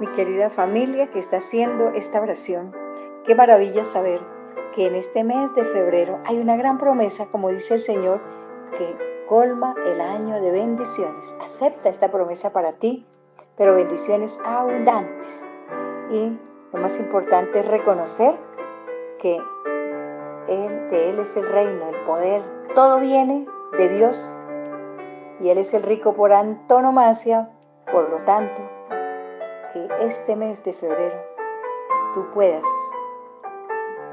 mi querida familia que está haciendo esta oración. Qué maravilla saber que en este mes de febrero hay una gran promesa, como dice el Señor, que colma el año de bendiciones. Acepta esta promesa para ti, pero bendiciones abundantes. Y lo más importante es reconocer que él, de Él es el reino, el poder. Todo viene de Dios y Él es el rico por antonomasia. Por lo tanto, que este mes de febrero tú puedas,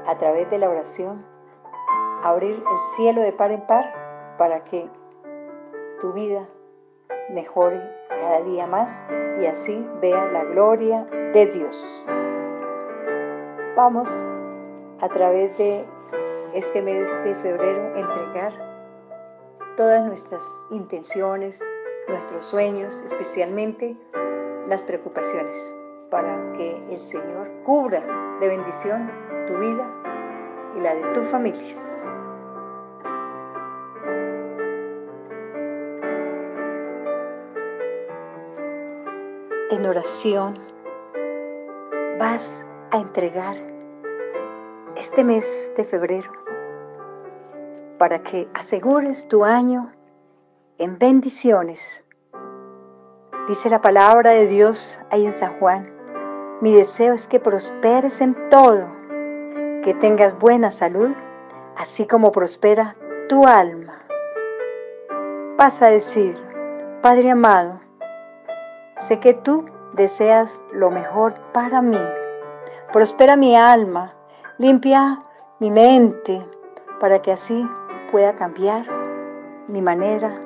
a través de la oración, abrir el cielo de par en par para que tu vida mejore cada día más y así vea la gloria de Dios. Vamos a través de este mes de febrero entregar todas nuestras intenciones, nuestros sueños, especialmente las preocupaciones, para que el Señor cubra de bendición tu vida y la de tu familia. En oración vas a entregar este mes de febrero para que asegures tu año en bendiciones. Dice la palabra de Dios ahí en San Juan, mi deseo es que prosperes en todo, que tengas buena salud, así como prospera tu alma. Vas a decir, Padre amado, sé que tú deseas lo mejor para mí. Prospera mi alma, Limpia mi mente para que así pueda cambiar mi manera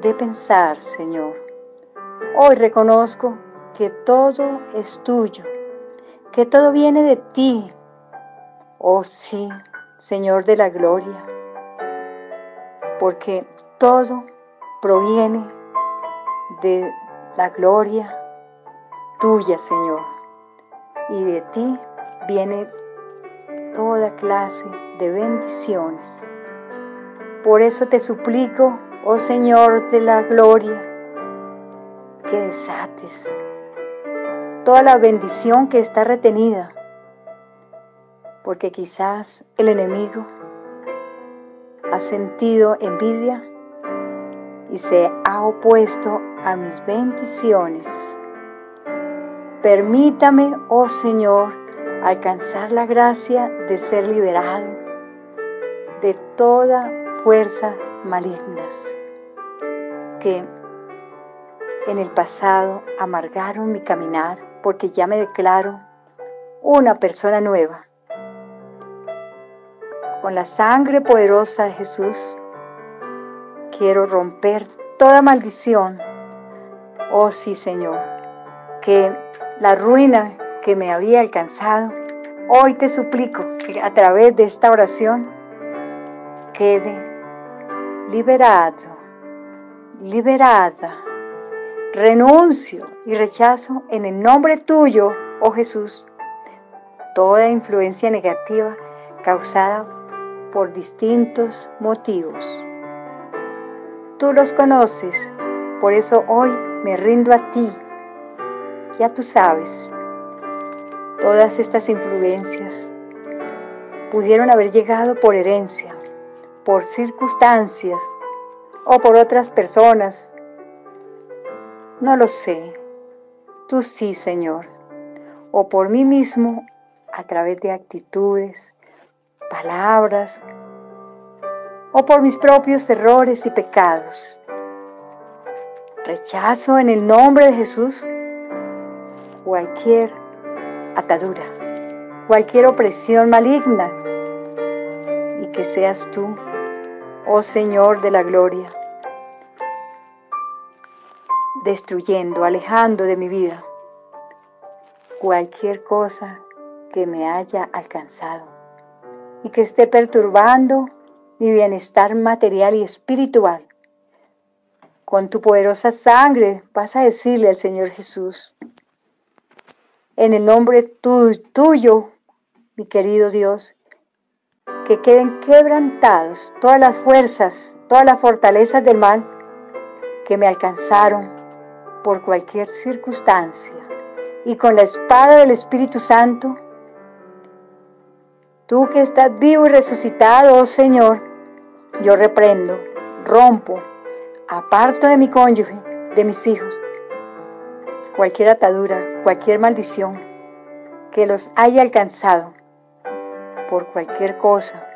de pensar, Señor. Hoy reconozco que todo es tuyo, que todo viene de ti. Oh sí, Señor de la gloria, porque todo proviene de la gloria tuya, Señor, y de ti viene toda clase de bendiciones. Por eso te suplico, oh Señor de la gloria, que desates toda la bendición que está retenida, porque quizás el enemigo ha sentido envidia y se ha opuesto a mis bendiciones. Permítame, oh Señor, alcanzar la gracia de ser liberado de toda fuerza malignas que en el pasado amargaron mi caminar porque ya me declaro una persona nueva. Con la sangre poderosa de Jesús quiero romper toda maldición. Oh sí, Señor, que la ruina que me había alcanzado, hoy te suplico que a través de esta oración quede liberado, liberada. Renuncio y rechazo en el nombre tuyo, oh Jesús, toda influencia negativa causada por distintos motivos. Tú los conoces, por eso hoy me rindo a ti. Ya tú sabes, Todas estas influencias pudieron haber llegado por herencia, por circunstancias o por otras personas. No lo sé. Tú sí, Señor. O por mí mismo a través de actitudes, palabras o por mis propios errores y pecados. Rechazo en el nombre de Jesús cualquier atadura, cualquier opresión maligna, y que seas tú, oh Señor de la gloria, destruyendo, alejando de mi vida cualquier cosa que me haya alcanzado y que esté perturbando mi bienestar material y espiritual. Con tu poderosa sangre vas a decirle al Señor Jesús, en el nombre tuyo, mi querido Dios, que queden quebrantados todas las fuerzas, todas las fortalezas del mal que me alcanzaron por cualquier circunstancia y con la espada del Espíritu Santo, tú que estás vivo y resucitado, oh Señor, yo reprendo, rompo, aparto de mi cónyuge, de mis hijos, cualquier atadura, cualquier maldición que los haya alcanzado por cualquier cosa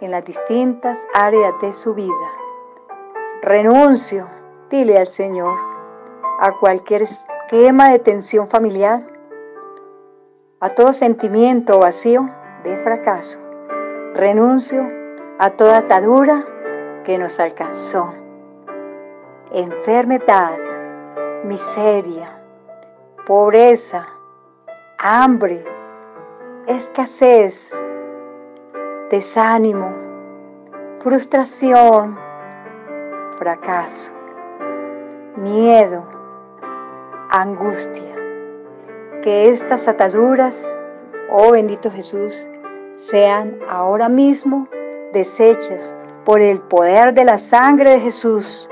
en las distintas áreas de su vida. Renuncio, dile al Señor, a cualquier esquema de tensión familiar, a todo sentimiento vacío de fracaso. Renuncio a toda atadura que nos alcanzó. Enfermedad, miseria, pobreza, hambre, escasez, desánimo, frustración, fracaso, miedo, angustia. Que estas ataduras, oh bendito Jesús, sean ahora mismo desechas por el poder de la sangre de Jesús.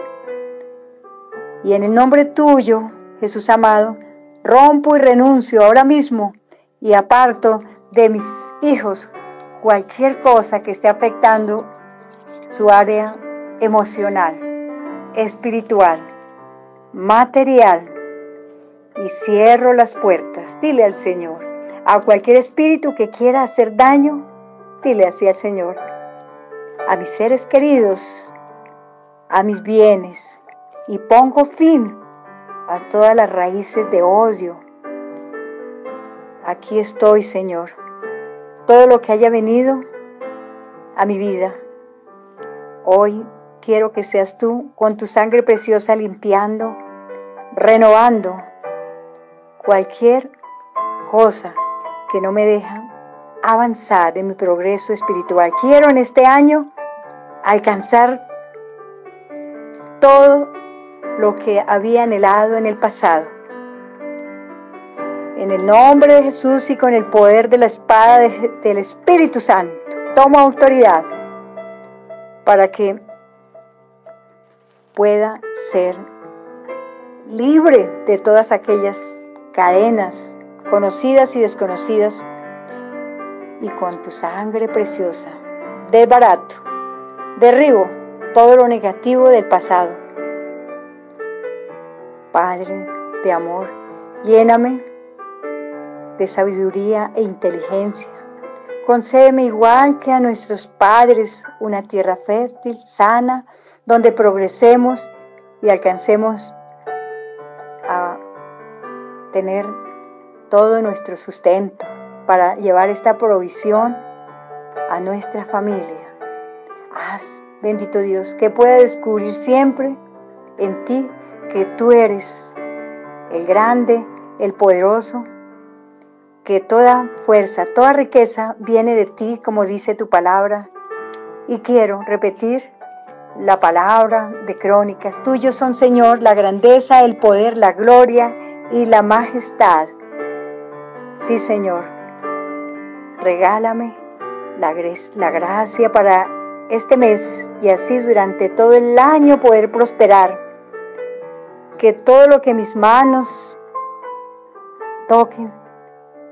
Y en el nombre tuyo, Jesús amado, rompo y renuncio ahora mismo y aparto de mis hijos cualquier cosa que esté afectando su área emocional, espiritual, material. Y cierro las puertas. Dile al Señor. A cualquier espíritu que quiera hacer daño, dile así al Señor. A mis seres queridos, a mis bienes. Y pongo fin a todas las raíces de odio. Aquí estoy, Señor todo lo que haya venido a mi vida. Hoy quiero que seas tú con tu sangre preciosa limpiando, renovando cualquier cosa que no me deja avanzar en mi progreso espiritual. Quiero en este año alcanzar todo lo que había anhelado en el pasado. En el nombre de Jesús y con el poder de la espada del Espíritu Santo, tomo autoridad para que pueda ser libre de todas aquellas cadenas conocidas y desconocidas y con tu sangre preciosa desbarato, derribo todo lo negativo del pasado. Padre de amor, lléname de sabiduría e inteligencia. Concédeme igual que a nuestros padres una tierra fértil, sana, donde progresemos y alcancemos tener todo nuestro sustento para llevar esta provisión a nuestra familia. Haz, bendito Dios, que pueda descubrir siempre en ti que tú eres el grande, el poderoso, que toda fuerza, toda riqueza viene de ti, como dice tu palabra. Y quiero repetir la palabra de crónicas. Tuyos son, Señor, la grandeza, el poder, la gloria y la majestad. Sí, Señor, regálame la, la gracia para este mes y así durante todo el año poder prosperar. Que todo lo que mis manos toquen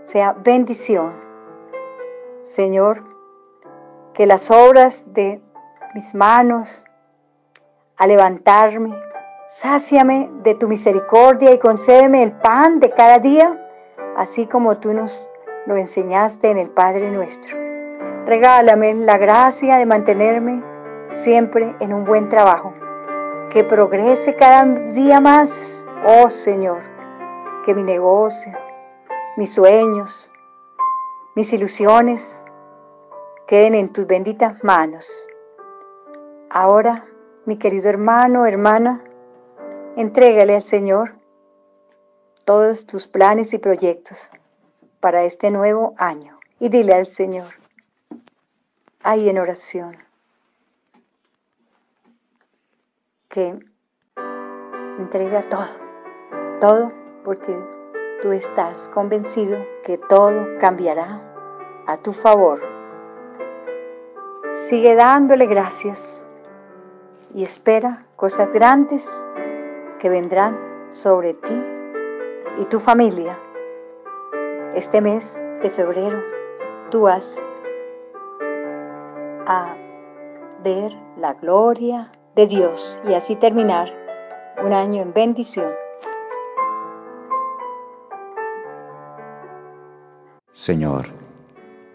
sea bendición. Señor, que las obras de mis manos, a levantarme, sáciame de tu misericordia y concédeme el pan de cada día, así como tú nos lo enseñaste en el Padre nuestro. Regálame la gracia de mantenerme siempre en un buen trabajo, que progrese cada día más, oh Señor, que mi negocio, mis sueños, mis ilusiones queden en tus benditas manos. Ahora, mi querido hermano, hermana, entrégale al Señor todos tus planes y proyectos para este nuevo año y dile al Señor, ahí en oración, que entrega todo, todo porque tú estás convencido que todo cambiará a tu favor. Sigue dándole gracias y espera cosas grandes que vendrán sobre ti y tu familia este mes de febrero tú vas a ver la gloria de Dios y así terminar un año en bendición. Señor,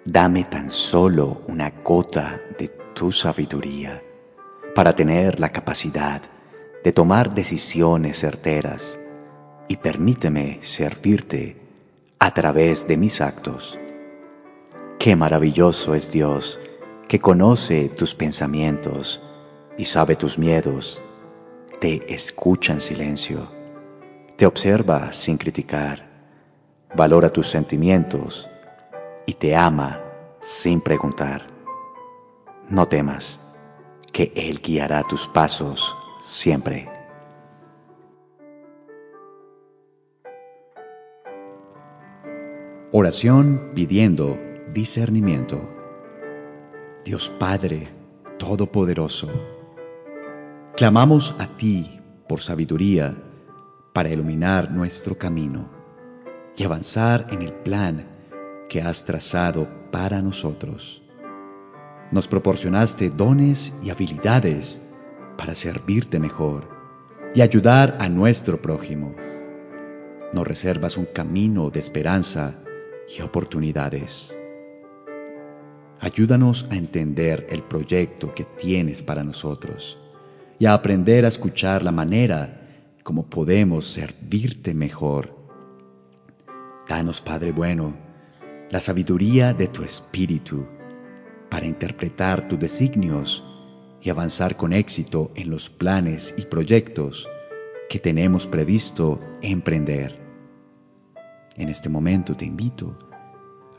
dame tan solo una gota de tu sabiduría para tener la capacidad de tomar decisiones certeras. Y permíteme servirte a través de mis actos. Qué maravilloso es Dios que conoce tus pensamientos y sabe tus miedos, te escucha en silencio, te observa sin criticar, valora tus sentimientos y te ama sin preguntar. No temas, que Él guiará tus pasos siempre. Oración pidiendo discernimiento. Dios Padre Todopoderoso, clamamos a ti por sabiduría para iluminar nuestro camino y avanzar en el plan que has trazado para nosotros. Nos proporcionaste dones y habilidades para servirte mejor y ayudar a nuestro prójimo. Nos reservas un camino de esperanza y oportunidades. Ayúdanos a entender el proyecto que tienes para nosotros y a aprender a escuchar la manera como podemos servirte mejor. Danos, Padre bueno, la sabiduría de tu Espíritu para interpretar tus designios y avanzar con éxito en los planes y proyectos que tenemos previsto emprender. En este momento te invito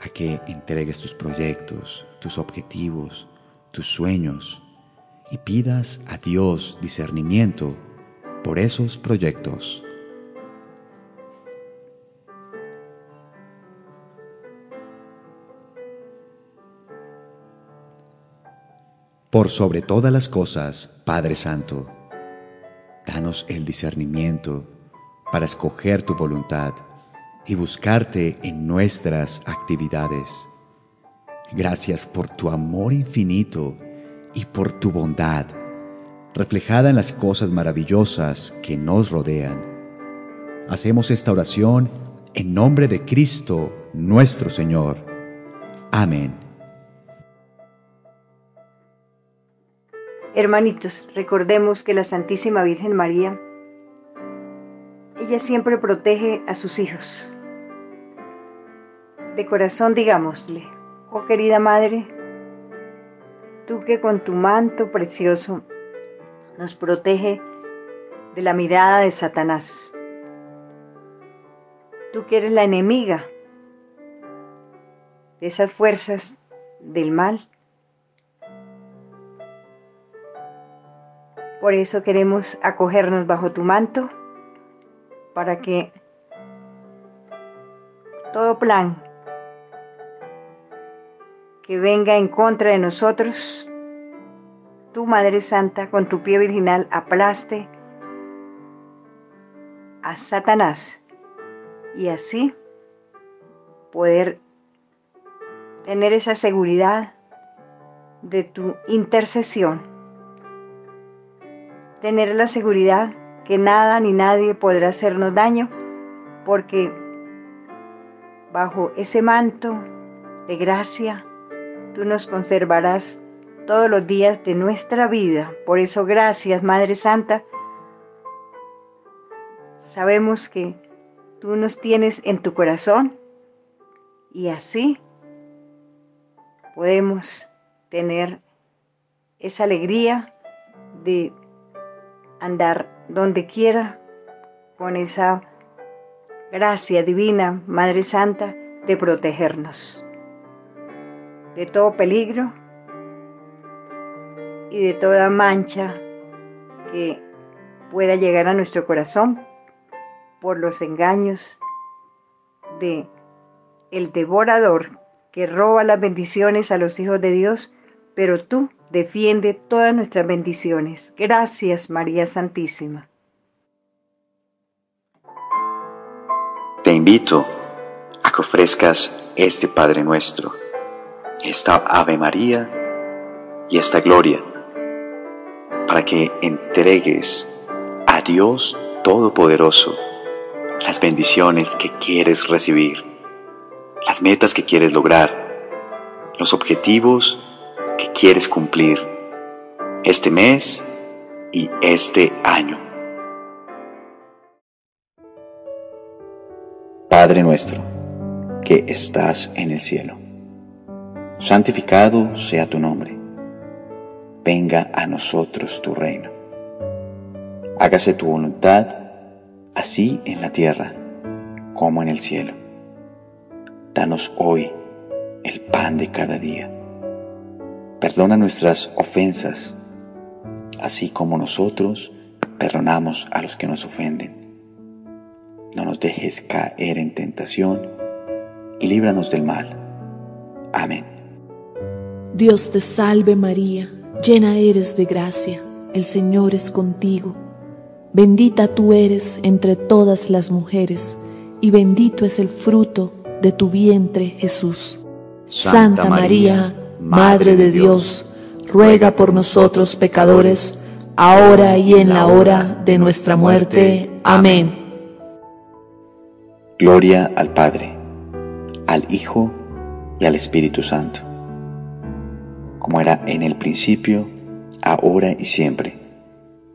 a que entregues tus proyectos, tus objetivos, tus sueños y pidas a Dios discernimiento por esos proyectos. Por sobre todas las cosas, Padre Santo, danos el discernimiento para escoger tu voluntad y buscarte en nuestras actividades. Gracias por tu amor infinito y por tu bondad, reflejada en las cosas maravillosas que nos rodean. Hacemos esta oración en nombre de Cristo nuestro Señor. Amén. Hermanitos, recordemos que la Santísima Virgen María, ella siempre protege a sus hijos de corazón digámosle, oh querida Madre, tú que con tu manto precioso nos protege de la mirada de Satanás, tú que eres la enemiga de esas fuerzas del mal. Por eso queremos acogernos bajo tu manto para que todo plan que venga en contra de nosotros, tu Madre Santa, con tu pie virginal, aplaste a Satanás y así poder tener esa seguridad de tu intercesión, tener la seguridad que nada ni nadie podrá hacernos daño, porque bajo ese manto de gracia, tú nos conservarás todos los días de nuestra vida. Por eso, gracias, Madre Santa. Sabemos que tú nos tienes en tu corazón y así podemos tener esa alegría de andar donde quiera con esa gracia divina, Madre Santa, de protegernos de todo peligro y de toda mancha que pueda llegar a nuestro corazón por los engaños de el devorador que roba las bendiciones a los hijos de Dios, pero tú defiende todas nuestras bendiciones. Gracias, María Santísima. Te invito a que ofrezcas este Padre nuestro, esta Ave María y esta gloria, para que entregues a Dios Todopoderoso las bendiciones que quieres recibir, las metas que quieres lograr, los objetivos quieres cumplir este mes y este año. Padre nuestro, que estás en el cielo, santificado sea tu nombre, venga a nosotros tu reino, hágase tu voluntad, así en la tierra como en el cielo. Danos hoy el pan de cada día. Perdona nuestras ofensas, así como nosotros perdonamos a los que nos ofenden no nos dejes caer en tentación y líbranos del mal. Amén. Dios te salve María, llena eres de gracia, el Señor es contigo. Bendita tú eres entre todas las mujeres, y bendito es el fruto de tu vientre Jesús. Santa, María, Madre de Dios, ruega por nosotros pecadores, ahora y en la hora de nuestra muerte. Amén. Gloria al Padre, al Hijo y al Espíritu Santo, como era en el principio, ahora y siempre,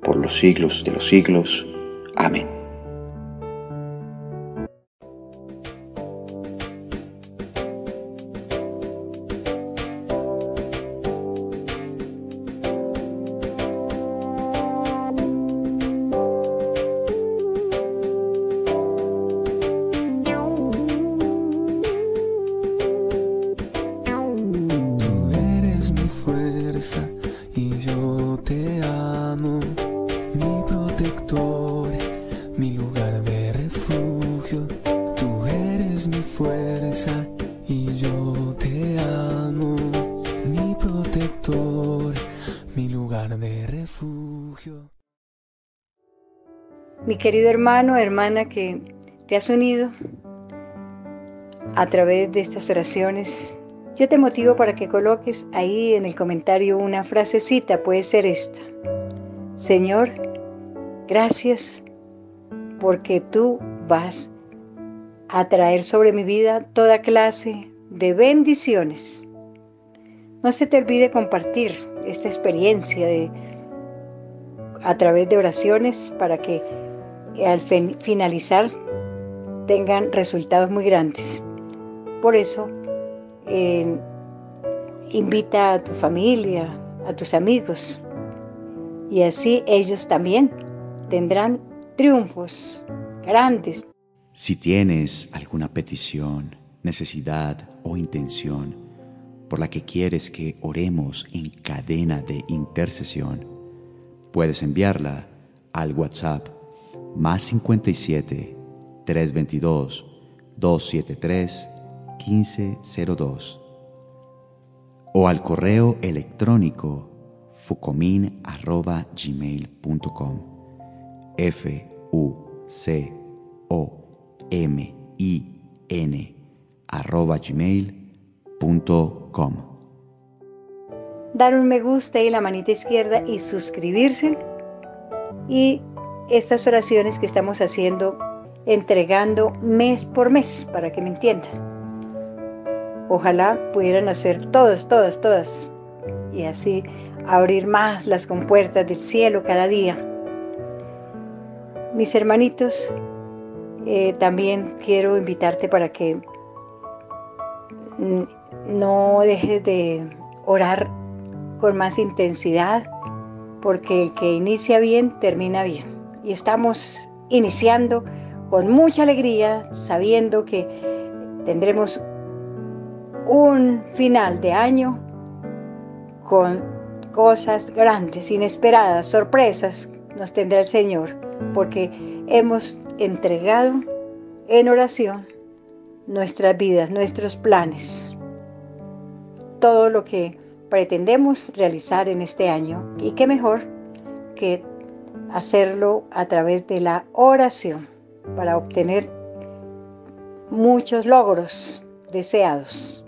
por los siglos de los siglos. Amén. Querido hermano, hermana que te has unido a través de estas oraciones, yo te motivo para que coloques ahí en el comentario una frasecita, puede ser esta. Señor, gracias porque tú vas a traer sobre mi vida toda clase de bendiciones. No se te olvide compartir esta experiencia de, a través de oraciones para que al finalizar tengan resultados muy grandes. Por eso, invita a tu familia, a tus amigos, y así ellos también tendrán triunfos grandes. Si tienes alguna petición, necesidad o intención por la que quieres que oremos en cadena de intercesión, puedes enviarla al WhatsApp más 57 322 273 1502 o al correo electrónico fucomin.gmail.com f u c o m i n arroba gmail.com. Dar un me gusta y la manita izquierda y suscribirse. Y estas oraciones que estamos haciendo, entregando mes por mes, para que me entiendan. Ojalá pudieran hacer todas, todas, todas. Y así abrir más las compuertas del cielo cada día. Mis hermanitos, eh, también quiero invitarte para que no dejes de orar con más intensidad, porque el que inicia bien, termina bien. Y estamos iniciando con mucha alegría, sabiendo que tendremos un final de año con cosas grandes, inesperadas, sorpresas nos tendrá el Señor, porque hemos entregado en oración nuestras vidas, nuestros planes, todo lo que pretendemos realizar en este año. Y qué mejor que hacerlo a través de la oración para obtener muchos logros deseados.